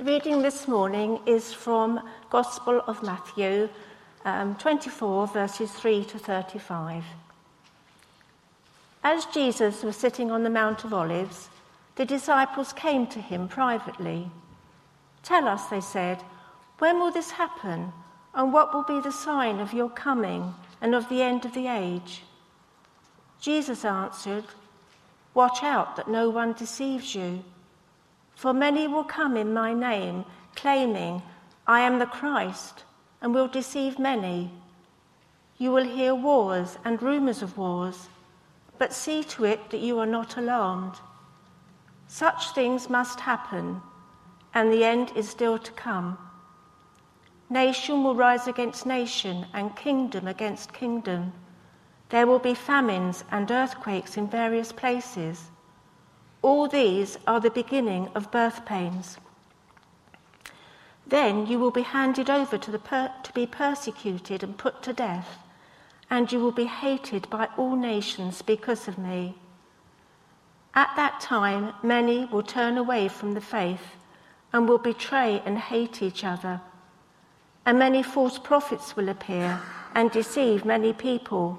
reading this morning is from Gospel of Matthew um, 24, verses 3 to 35. As Jesus was sitting on the Mount of Olives, the disciples came to him privately. Tell us, they said, when will this happen, and what will be the sign of your coming and of the end of the age? Jesus answered, Watch out that no one deceives you. For many will come in my name, claiming, I am the Christ, and will deceive many. You will hear wars and rumors of wars, but see to it that you are not alarmed. Such things must happen, and the end is still to come. Nation will rise against nation, and kingdom against kingdom. There will be famines and earthquakes in various places. All these are the beginning of birth pains. Then you will be handed over to, per- to be persecuted and put to death, and you will be hated by all nations because of me. At that time, many will turn away from the faith and will betray and hate each other. And many false prophets will appear and deceive many people.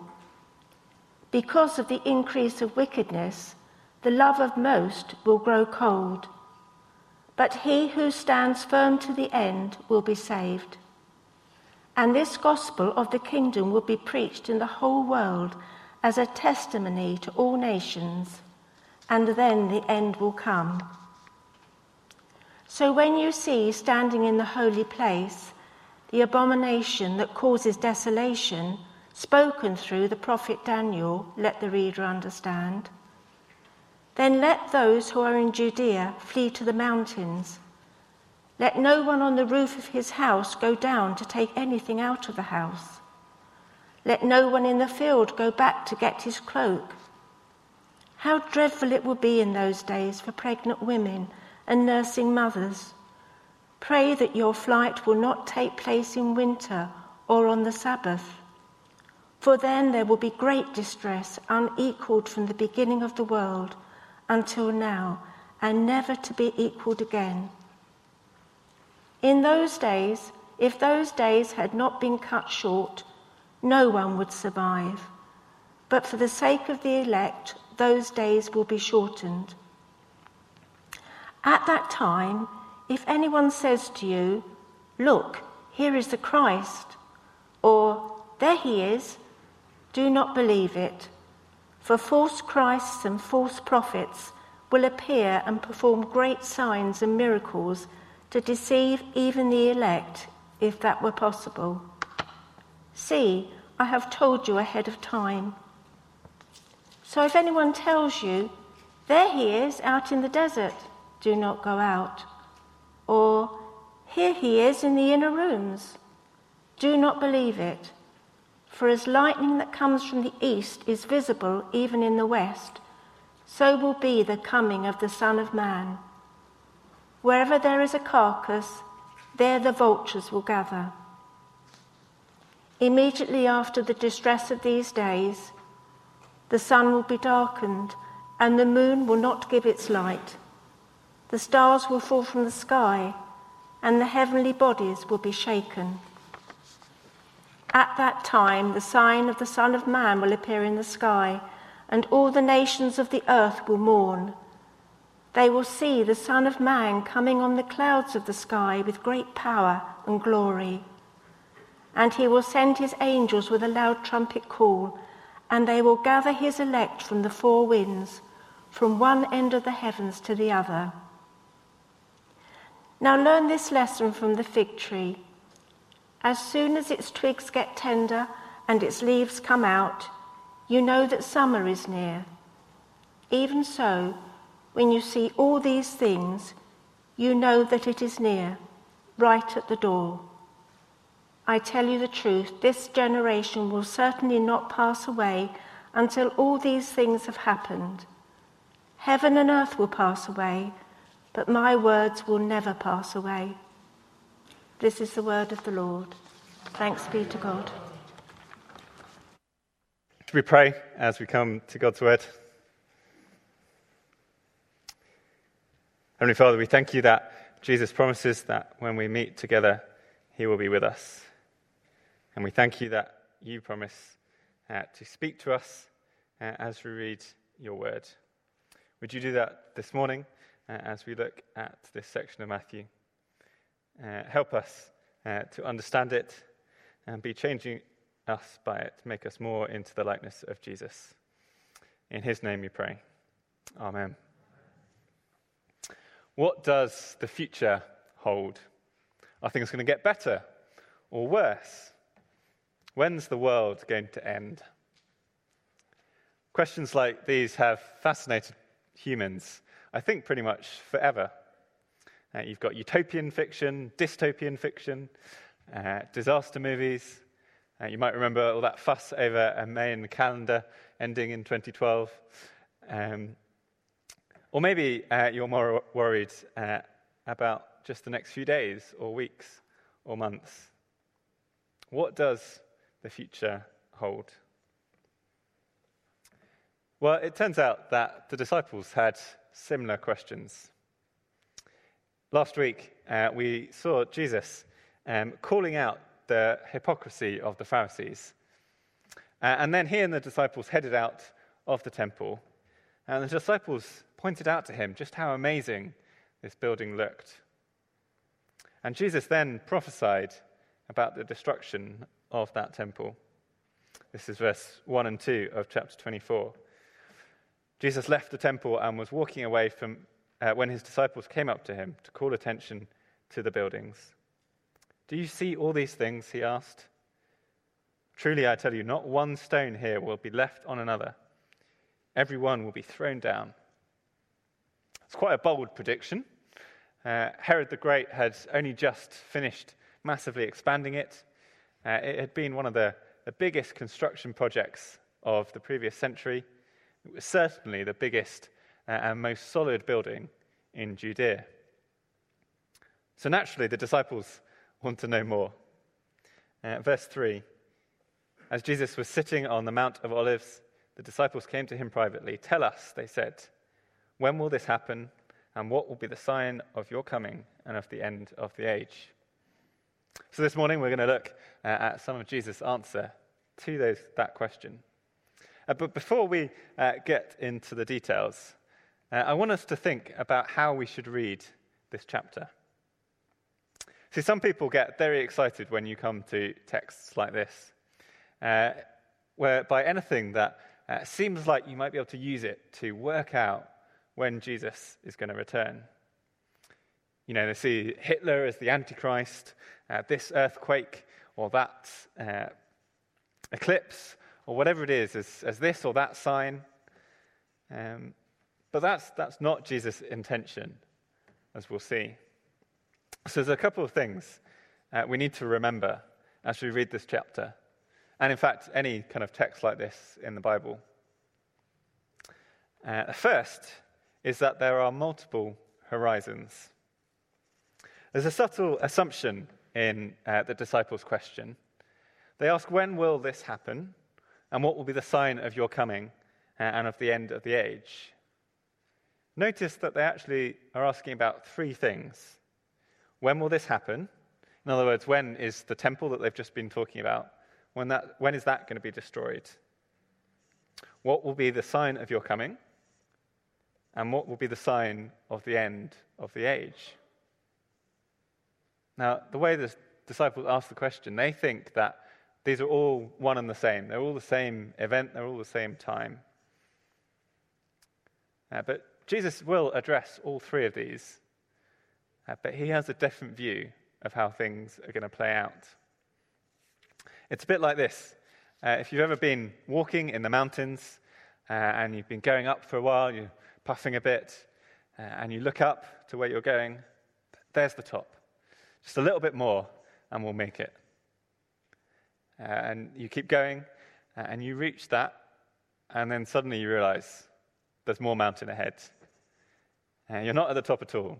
Because of the increase of wickedness, the love of most will grow cold. But he who stands firm to the end will be saved. And this gospel of the kingdom will be preached in the whole world as a testimony to all nations, and then the end will come. So when you see standing in the holy place the abomination that causes desolation, spoken through the prophet Daniel, let the reader understand. Then let those who are in Judea flee to the mountains. Let no one on the roof of his house go down to take anything out of the house. Let no one in the field go back to get his cloak. How dreadful it will be in those days for pregnant women and nursing mothers. Pray that your flight will not take place in winter or on the Sabbath. For then there will be great distress, unequaled from the beginning of the world until now, and never to be equaled again. In those days, if those days had not been cut short, no one would survive. But for the sake of the elect, those days will be shortened. At that time, if anyone says to you, Look, here is the Christ, or There he is, do not believe it. For false Christs and false prophets will appear and perform great signs and miracles to deceive even the elect, if that were possible. See, I have told you ahead of time. So if anyone tells you, There he is out in the desert, do not go out. Or, Here he is in the inner rooms, do not believe it. For as lightning that comes from the east is visible even in the west, so will be the coming of the Son of Man. Wherever there is a carcass, there the vultures will gather. Immediately after the distress of these days, the sun will be darkened, and the moon will not give its light. The stars will fall from the sky, and the heavenly bodies will be shaken. At that time, the sign of the Son of Man will appear in the sky, and all the nations of the earth will mourn. They will see the Son of Man coming on the clouds of the sky with great power and glory. And he will send his angels with a loud trumpet call, and they will gather his elect from the four winds, from one end of the heavens to the other. Now learn this lesson from the fig tree. As soon as its twigs get tender and its leaves come out, you know that summer is near. Even so, when you see all these things, you know that it is near, right at the door. I tell you the truth, this generation will certainly not pass away until all these things have happened. Heaven and earth will pass away, but my words will never pass away. This is the word of the Lord. Thanks be to God. Should we pray as we come to God's word? Heavenly Father, we thank you that Jesus promises that when we meet together, he will be with us. And we thank you that you promise uh, to speak to us uh, as we read your word. Would you do that this morning uh, as we look at this section of Matthew? Uh, help us uh, to understand it and be changing us by it make us more into the likeness of Jesus. In his name we pray. Amen. What does the future hold? Are things going to get better or worse? When's the world going to end? Questions like these have fascinated humans, I think, pretty much forever. Uh, you've got utopian fiction, dystopian fiction, uh, disaster movies. Uh, you might remember all that fuss over a Mayan calendar ending in 2012. Um, or maybe uh, you're more worried uh, about just the next few days or weeks or months. What does the future hold? Well, it turns out that the disciples had similar questions. Last week, uh, we saw Jesus um, calling out the hypocrisy of the Pharisees. Uh, and then he and the disciples headed out of the temple. And the disciples pointed out to him just how amazing this building looked. And Jesus then prophesied about the destruction of that temple. This is verse 1 and 2 of chapter 24. Jesus left the temple and was walking away from uh, when his disciples came up to him to call attention to the buildings. Do you see all these things? He asked. Truly, I tell you, not one stone here will be left on another. Every one will be thrown down. It's quite a bold prediction. Uh, Herod the Great had only just finished massively expanding it. Uh, it had been one of the, the biggest construction projects of the previous century. It was certainly the biggest and most solid building in Judea. So naturally, the disciples want to know more. Uh, verse 3 As Jesus was sitting on the Mount of Olives, the disciples came to him privately. Tell us, they said. When will this happen? And what will be the sign of your coming and of the end of the age? So, this morning we're going to look uh, at some of Jesus' answer to those, that question. Uh, but before we uh, get into the details, uh, I want us to think about how we should read this chapter. See, some people get very excited when you come to texts like this, uh, where by anything that uh, seems like you might be able to use it to work out when Jesus is going to return. You know, they see Hitler as the Antichrist, uh, this earthquake or that uh, eclipse or whatever it is as, as this or that sign. Um, but that's, that's not Jesus' intention, as we'll see. So there's a couple of things uh, we need to remember as we read this chapter, and in fact, any kind of text like this in the Bible. Uh, first is that there are multiple horizons. There's a subtle assumption in uh, the disciples' question. They ask, When will this happen? And what will be the sign of your coming uh, and of the end of the age? Notice that they actually are asking about three things. When will this happen? In other words, when is the temple that they've just been talking about? When, that, when is that going to be destroyed? What will be the sign of your coming? And what will be the sign of the end of the age? Now, the way the disciples ask the question, they think that these are all one and the same. They're all the same event, they're all the same time. Uh, but Jesus will address all three of these, uh, but he has a different view of how things are going to play out. It's a bit like this. Uh, if you've ever been walking in the mountains uh, and you've been going up for a while, you're puffing a bit, uh, and you look up to where you're going, there's the top. Just a little bit more, and we'll make it. Uh, and you keep going, uh, and you reach that, and then suddenly you realize there's more mountain ahead. And you're not at the top at all.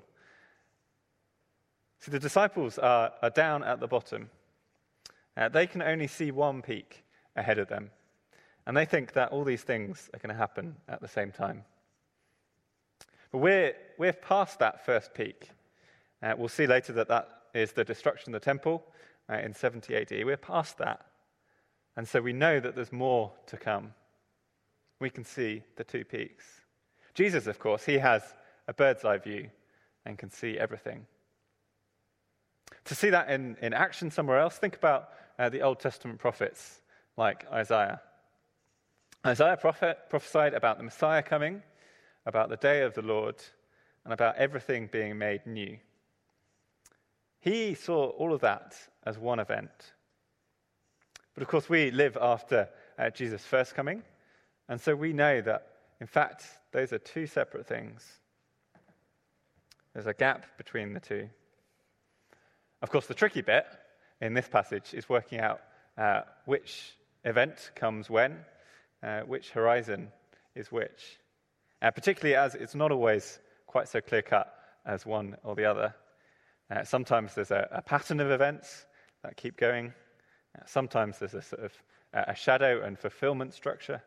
See, the disciples are, are down at the bottom. Uh, they can only see one peak ahead of them. And they think that all these things are going to happen at the same time. But we're, we're past that first peak. Uh, we'll see later that that is the destruction of the temple uh, in 70 AD. We're past that. And so we know that there's more to come. We can see the two peaks. Jesus, of course, he has a bird's eye view and can see everything. To see that in, in action somewhere else, think about uh, the Old Testament prophets like Isaiah. Isaiah prophet, prophesied about the Messiah coming, about the day of the Lord, and about everything being made new. He saw all of that as one event. But of course, we live after uh, Jesus' first coming, and so we know that, in fact, those are two separate things. There's a gap between the two. Of course, the tricky bit in this passage is working out uh, which event comes when, uh, which horizon is which. Uh, particularly as it's not always quite so clear cut as one or the other. Uh, sometimes there's a, a, pattern of events that keep going. Uh, sometimes there's a sort of a shadow and fulfillment structure.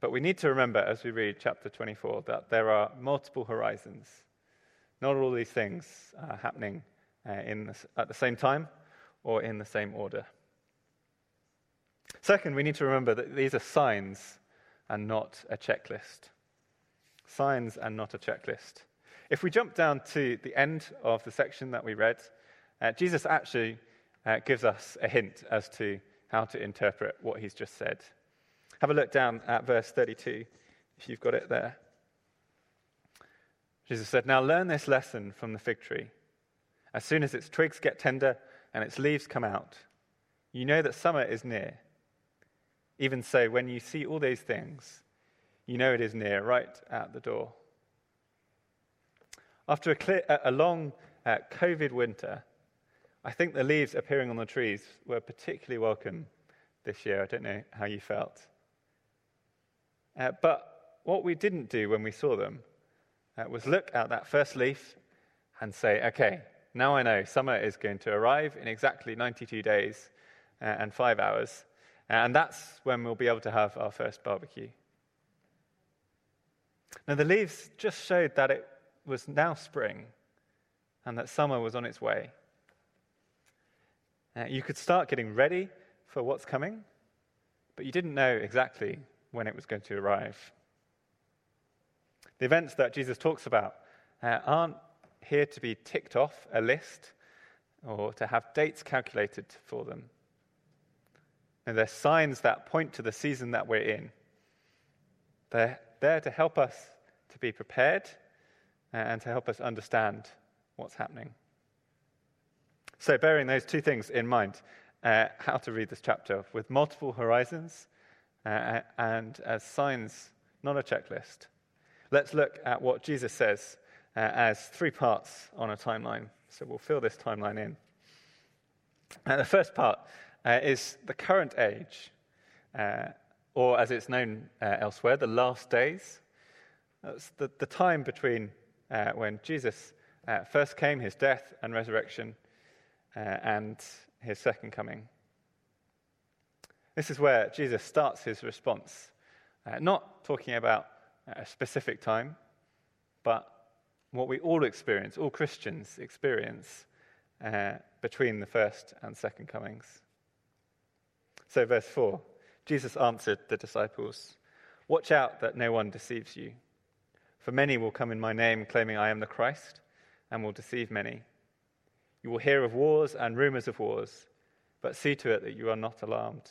But we need to remember as we read chapter 24 that there are multiple horizons. Not all these things are happening uh, at the same time or in the same order. Second, we need to remember that these are signs and not a checklist. Signs and not a checklist. If we jump down to the end of the section that we read, uh, Jesus actually uh, gives us a hint as to how to interpret what he's just said. Have a look down at verse 32, if you've got it there. Jesus said, Now learn this lesson from the fig tree. As soon as its twigs get tender and its leaves come out, you know that summer is near. Even so, when you see all these things, you know it is near, right at the door. After a, clear, a long uh, COVID winter, I think the leaves appearing on the trees were particularly welcome this year. I don't know how you felt. Uh, but what we didn't do when we saw them uh, was look at that first leaf and say, okay, now I know summer is going to arrive in exactly 92 days uh, and five hours. And that's when we'll be able to have our first barbecue. Now, the leaves just showed that it was now spring and that summer was on its way. Uh, you could start getting ready for what's coming, but you didn't know exactly when it was going to arrive. The events that Jesus talks about uh, aren't here to be ticked off a list or to have dates calculated for them. And they're signs that point to the season that we're in. They're there to help us to be prepared and to help us understand what's happening. So, bearing those two things in mind, uh, how to read this chapter with multiple horizons uh, and as signs, not a checklist. Let's look at what Jesus says uh, as three parts on a timeline. So we'll fill this timeline in. And the first part uh, is the current age, uh, or as it's known uh, elsewhere, the last days. That's the, the time between uh, when Jesus uh, first came, his death and resurrection, and his second coming. This is where Jesus starts his response, not talking about a specific time, but what we all experience, all Christians experience uh, between the first and second comings. So, verse 4 Jesus answered the disciples Watch out that no one deceives you. For many will come in my name, claiming I am the Christ, and will deceive many. You will hear of wars and rumors of wars, but see to it that you are not alarmed.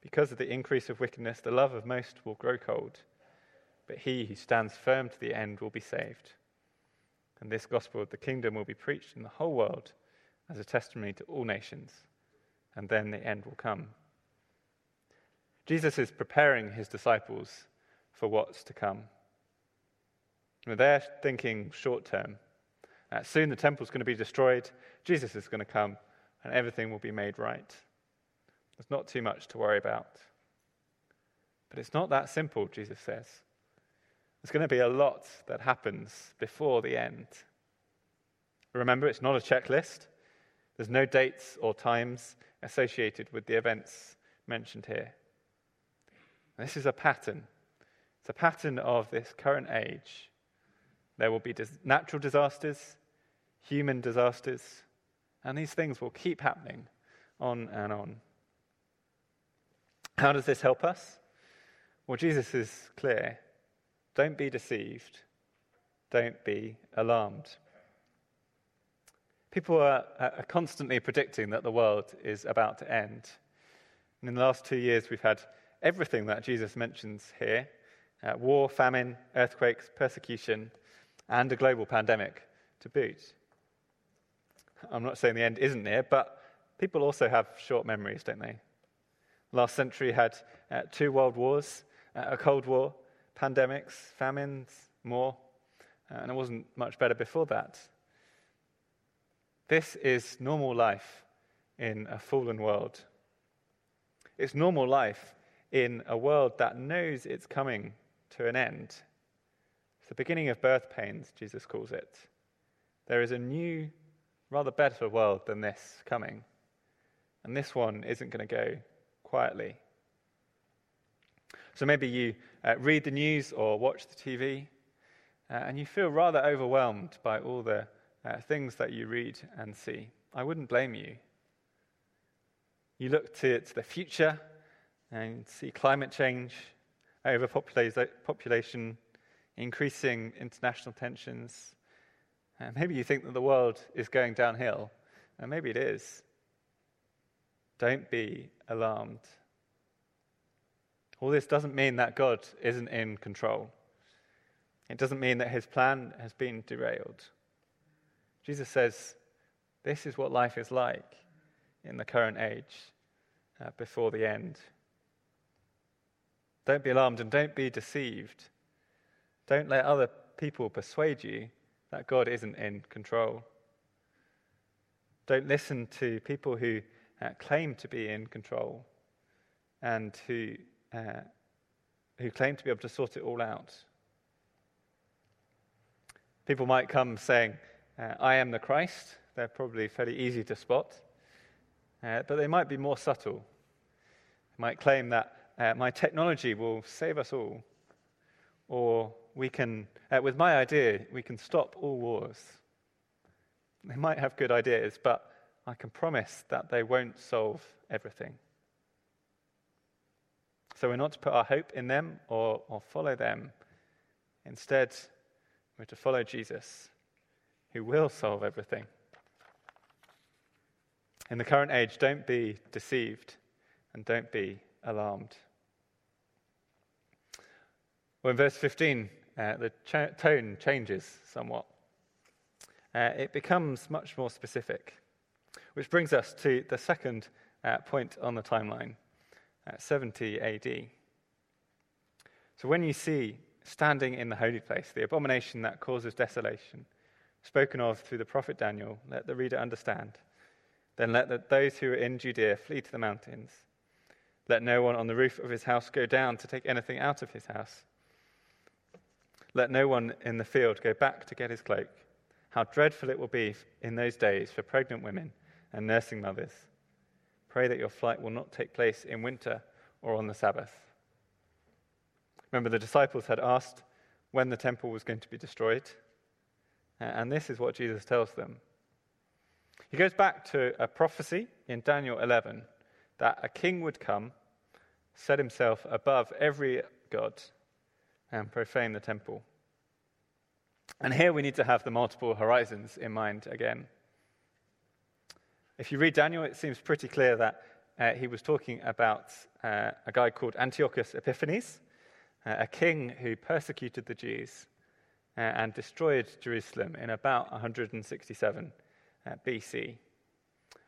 Because of the increase of wickedness, the love of most will grow cold but he who stands firm to the end will be saved. And this gospel of the kingdom will be preached in the whole world as a testimony to all nations, and then the end will come. Jesus is preparing his disciples for what's to come. They're thinking short term. Uh, soon the temple's going to be destroyed, Jesus is going to come, and everything will be made right. There's not too much to worry about. But it's not that simple, Jesus says. There's going to be a lot that happens before the end. Remember, it's not a checklist. There's no dates or times associated with the events mentioned here. This is a pattern. It's a pattern of this current age. There will be dis- natural disasters, human disasters, and these things will keep happening on and on. How does this help us? Well, Jesus is clear. Don't be deceived. Don't be alarmed. People are, are, constantly predicting that the world is about to end. And in the last two years, we've had everything that Jesus mentions here uh, war, famine, earthquakes, persecution, and a global pandemic to boot. I'm not saying the end isn't near, but people also have short memories, don't they? Last century had uh, two world wars, uh, a Cold War, pandemics, famines, more, uh, and it wasn't much better before that. This is normal life in a fallen world. It's normal life in a world that knows it's coming to an end. It's the beginning of birth pains, Jesus calls it. There is a new, rather better world than this coming. And this one isn't going to go quietly. So maybe you uh, read the news or watch the TV, uh, and you feel rather overwhelmed by all the uh, things that you read and see. I wouldn't blame you. You look to, to the future and see climate change, overpopulation, increasing international tensions. And maybe you think that the world is going downhill, and maybe it is. Don't be alarmed. All this doesn't mean that God isn't in control. It doesn't mean that his plan has been derailed. Jesus says, This is what life is like in the current age uh, before the end. Don't be alarmed and don't be deceived. Don't let other people persuade you that God isn't in control. Don't listen to people who uh, claim to be in control and who, uh, who claim to be able to sort it all out. People might come saying, uh, I am the Christ. They're probably fairly easy to spot, uh, but they might be more subtle. They might claim that uh, my technology will save us all, or we can, uh, with my idea, we can stop all wars. They might have good ideas, but I can promise that they won't solve everything. So we're not to put our hope in them or, or follow them. Instead, we're to follow Jesus, who will solve everything. In the current age, don't be deceived and don't be alarmed. Well, in verse 15, uh, the ch- tone changes somewhat. Uh, it becomes much more specific, which brings us to the second uh, point on the timeline, 70 AD. So when you see standing in the holy place, the abomination that causes desolation, spoken of through the prophet Daniel, let the reader understand. Then let the, those who are in Judea flee to the mountains. Let no one on the roof of his house go down to take anything out of his house. Let no one in the field go back to get his cloak. How dreadful it will be in those days for pregnant women and nursing mothers. Pray that your flight will not take place in winter or on the Sabbath. Remember, the disciples had asked when the temple was going to be destroyed, and this is what Jesus tells them. He goes back to a prophecy in Daniel 11 that a king would come, set himself above every god, and profane the temple. And here we need to have the multiple horizons in mind again. If you read Daniel, it seems pretty clear that uh, he was talking about uh, a guy called Antiochus Epiphanes, uh, a king who persecuted the Jews uh, and destroyed Jerusalem in about 167 uh, BC.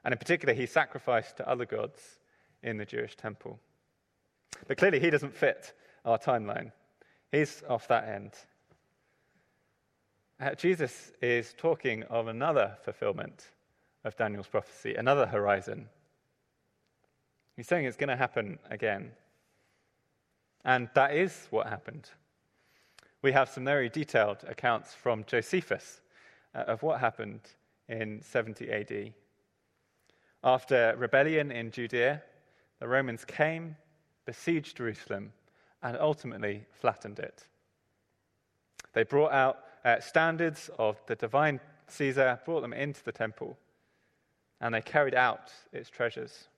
And in particular, he sacrificed to other gods in the Jewish temple. But clearly, he doesn't fit our timeline. He's off that end. uh, Jesus is talking of another fulfillment of Daniel's prophecy, another horizon. He's saying it's going to happen again. And that is what happened. We have some very detailed accounts from Josephus uh, of what happened in 70 AD. After rebellion in Judea, the Romans came, besieged Jerusalem, and ultimately flattened it. They brought out uh, standards of the divine Caesar, brought them into the temple, and they carried out its treasures.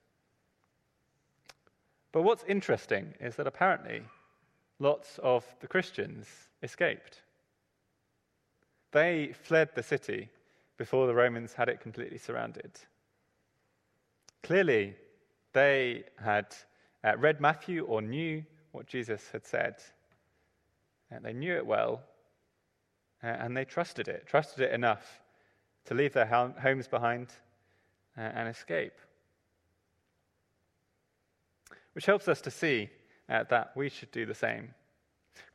But what's interesting is that apparently lots of the Christians escaped. They fled the city before the Romans had it completely surrounded. Clearly, they had uh, read Matthew or knew what Jesus had said. And they knew it well, uh, and they trusted it, trusted it enough to leave their homes behind and escape. Which helps us to see uh, that we should do the same.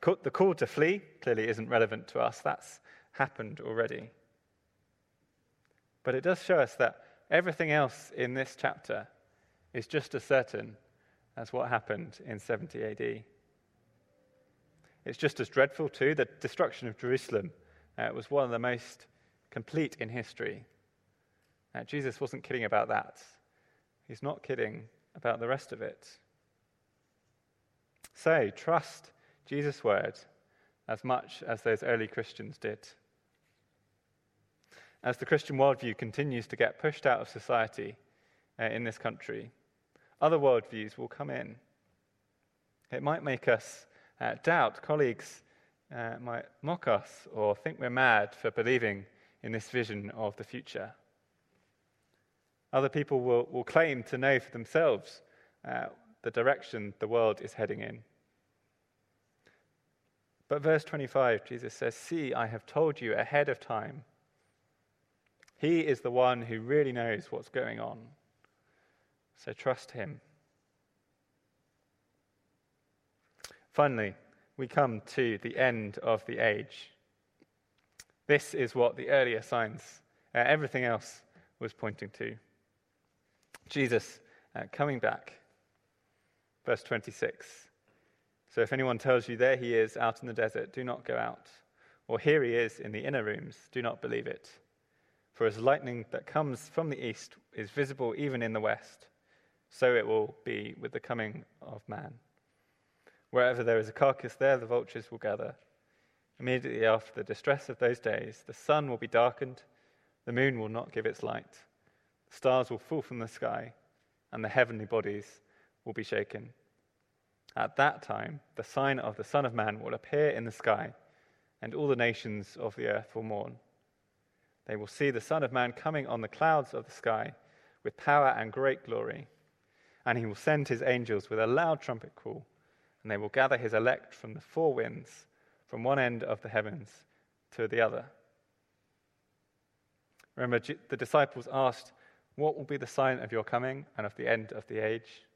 The call to flee clearly isn't relevant to us, that's happened already. But it does show us that everything else in this chapter is just as certain as what happened in 70 AD. It's just as dreadful, too. The destruction of Jerusalem uh, was one of the most complete in history. Uh, Jesus wasn't kidding about that. He's not kidding about the rest of it. So, trust Jesus' word as much as those early Christians did. As the Christian worldview continues to get pushed out of society uh, in this country, other worldviews will come in. It might make us uh, doubt, colleagues uh, might mock us or think we're mad for believing in this vision of the future. Other people will, will claim to know for themselves uh, the direction the world is heading in. But verse 25, Jesus says, See, I have told you ahead of time. He is the one who really knows what's going on. So trust him. Finally, we come to the end of the age. This is what the earlier signs, uh, everything else, was pointing to. Jesus uh, coming back. Verse 26. So if anyone tells you, There he is out in the desert, do not go out. Or here he is in the inner rooms, do not believe it. For as lightning that comes from the east is visible even in the west, so it will be with the coming of man. Wherever there is a carcass, there the vultures will gather. Immediately after the distress of those days, the sun will be darkened, the moon will not give its light, stars will fall from the sky, and the heavenly bodies will be shaken. At that time, the sign of the Son of Man will appear in the sky, and all the nations of the earth will mourn. They will see the Son of Man coming on the clouds of the sky with power and great glory. And he will send his angels with a loud trumpet call and they will gather his elect from the four winds, from one end of the heavens to the other. Remember, the disciples asked, What will be the sign of your coming and of the end of the age?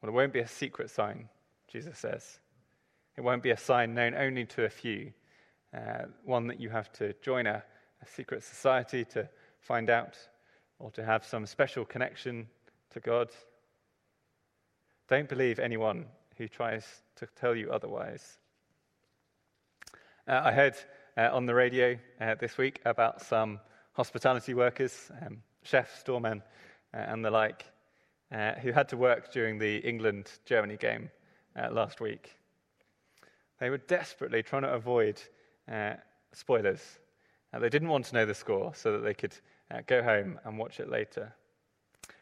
Well, it won't be a secret sign, Jesus says. It won't be a sign known only to a few, uh, one that you have to join a, a secret society to find out, or to have some special connection to God. Don't believe anyone who tries to tell you otherwise. Uh, I heard uh, on the radio uh, this week about some hospitality workers, um, chefs, storemen, uh, and the like, uh, who had to work during the England Germany game uh, last week. They were desperately trying to avoid spoilers. they didn't want to know the score so that they could go home and watch it later.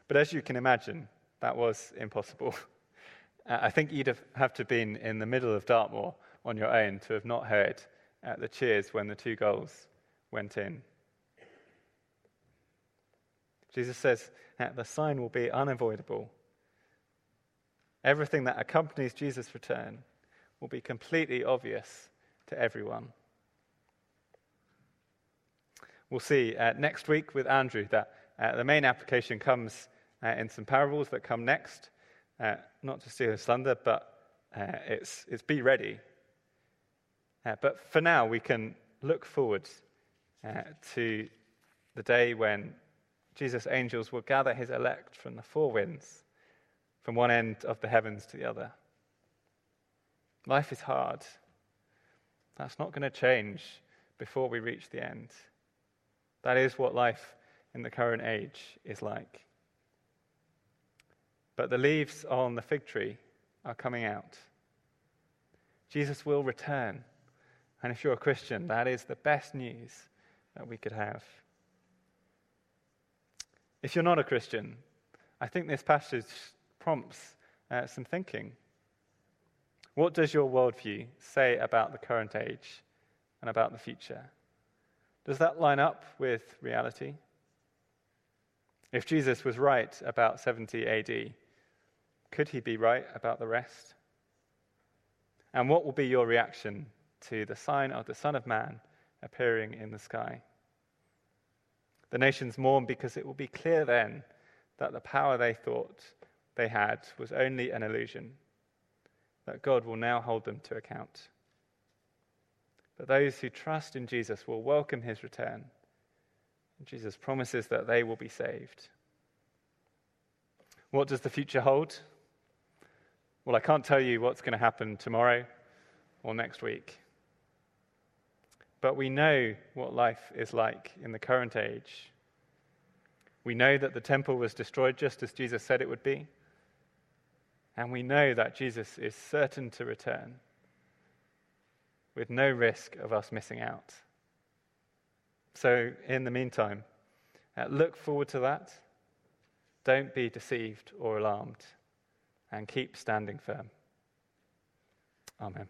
But as you can imagine, that was impossible. Uh, I think you'd have, have to have been in the middle of Dartmoor on your own to have not heard uh, the cheers when the two goals went in. Jesus says that the sign will be unavoidable. Everything that accompanies Jesus' return will be completely obvious to everyone. We'll see uh, next week with Andrew that uh, the main application comes uh, in some parables that come next uh, not to steal his thunder, but uh, it's, it's be ready. Uh, but for now, we can look forward to the day when Jesus' angels will gather his elect from the four winds, from one end of the heavens to the other. Life is hard. That's not going to change before we reach the end. That is what life in the current age is like. But the leaves on the fig tree are coming out. Jesus will return. And if you're a Christian, that is the best news that we could have. If you're not a Christian, I think this passage prompts uh, some thinking. What does your worldview say about the current age and about the future? Does that line up with reality? If Jesus was right about 70 AD, could he be right about the rest? And what will be your reaction to the sign of the Son of Man appearing in the sky? The nations mourn because it will be clear then that the power they thought they had was only an illusion, that God will now hold them to account. But those who trust in Jesus will welcome his return. Jesus promises that they will be saved. What does the future hold? Well, I can't tell you what's going to happen tomorrow or next week. But we know what life is like in the current age. We know that the temple was destroyed just as Jesus said it would be. And we know that Jesus is certain to return with no risk of us missing out. So, in the meantime, uh, look forward to that. Don't be deceived or alarmed and keep standing firm. Amen.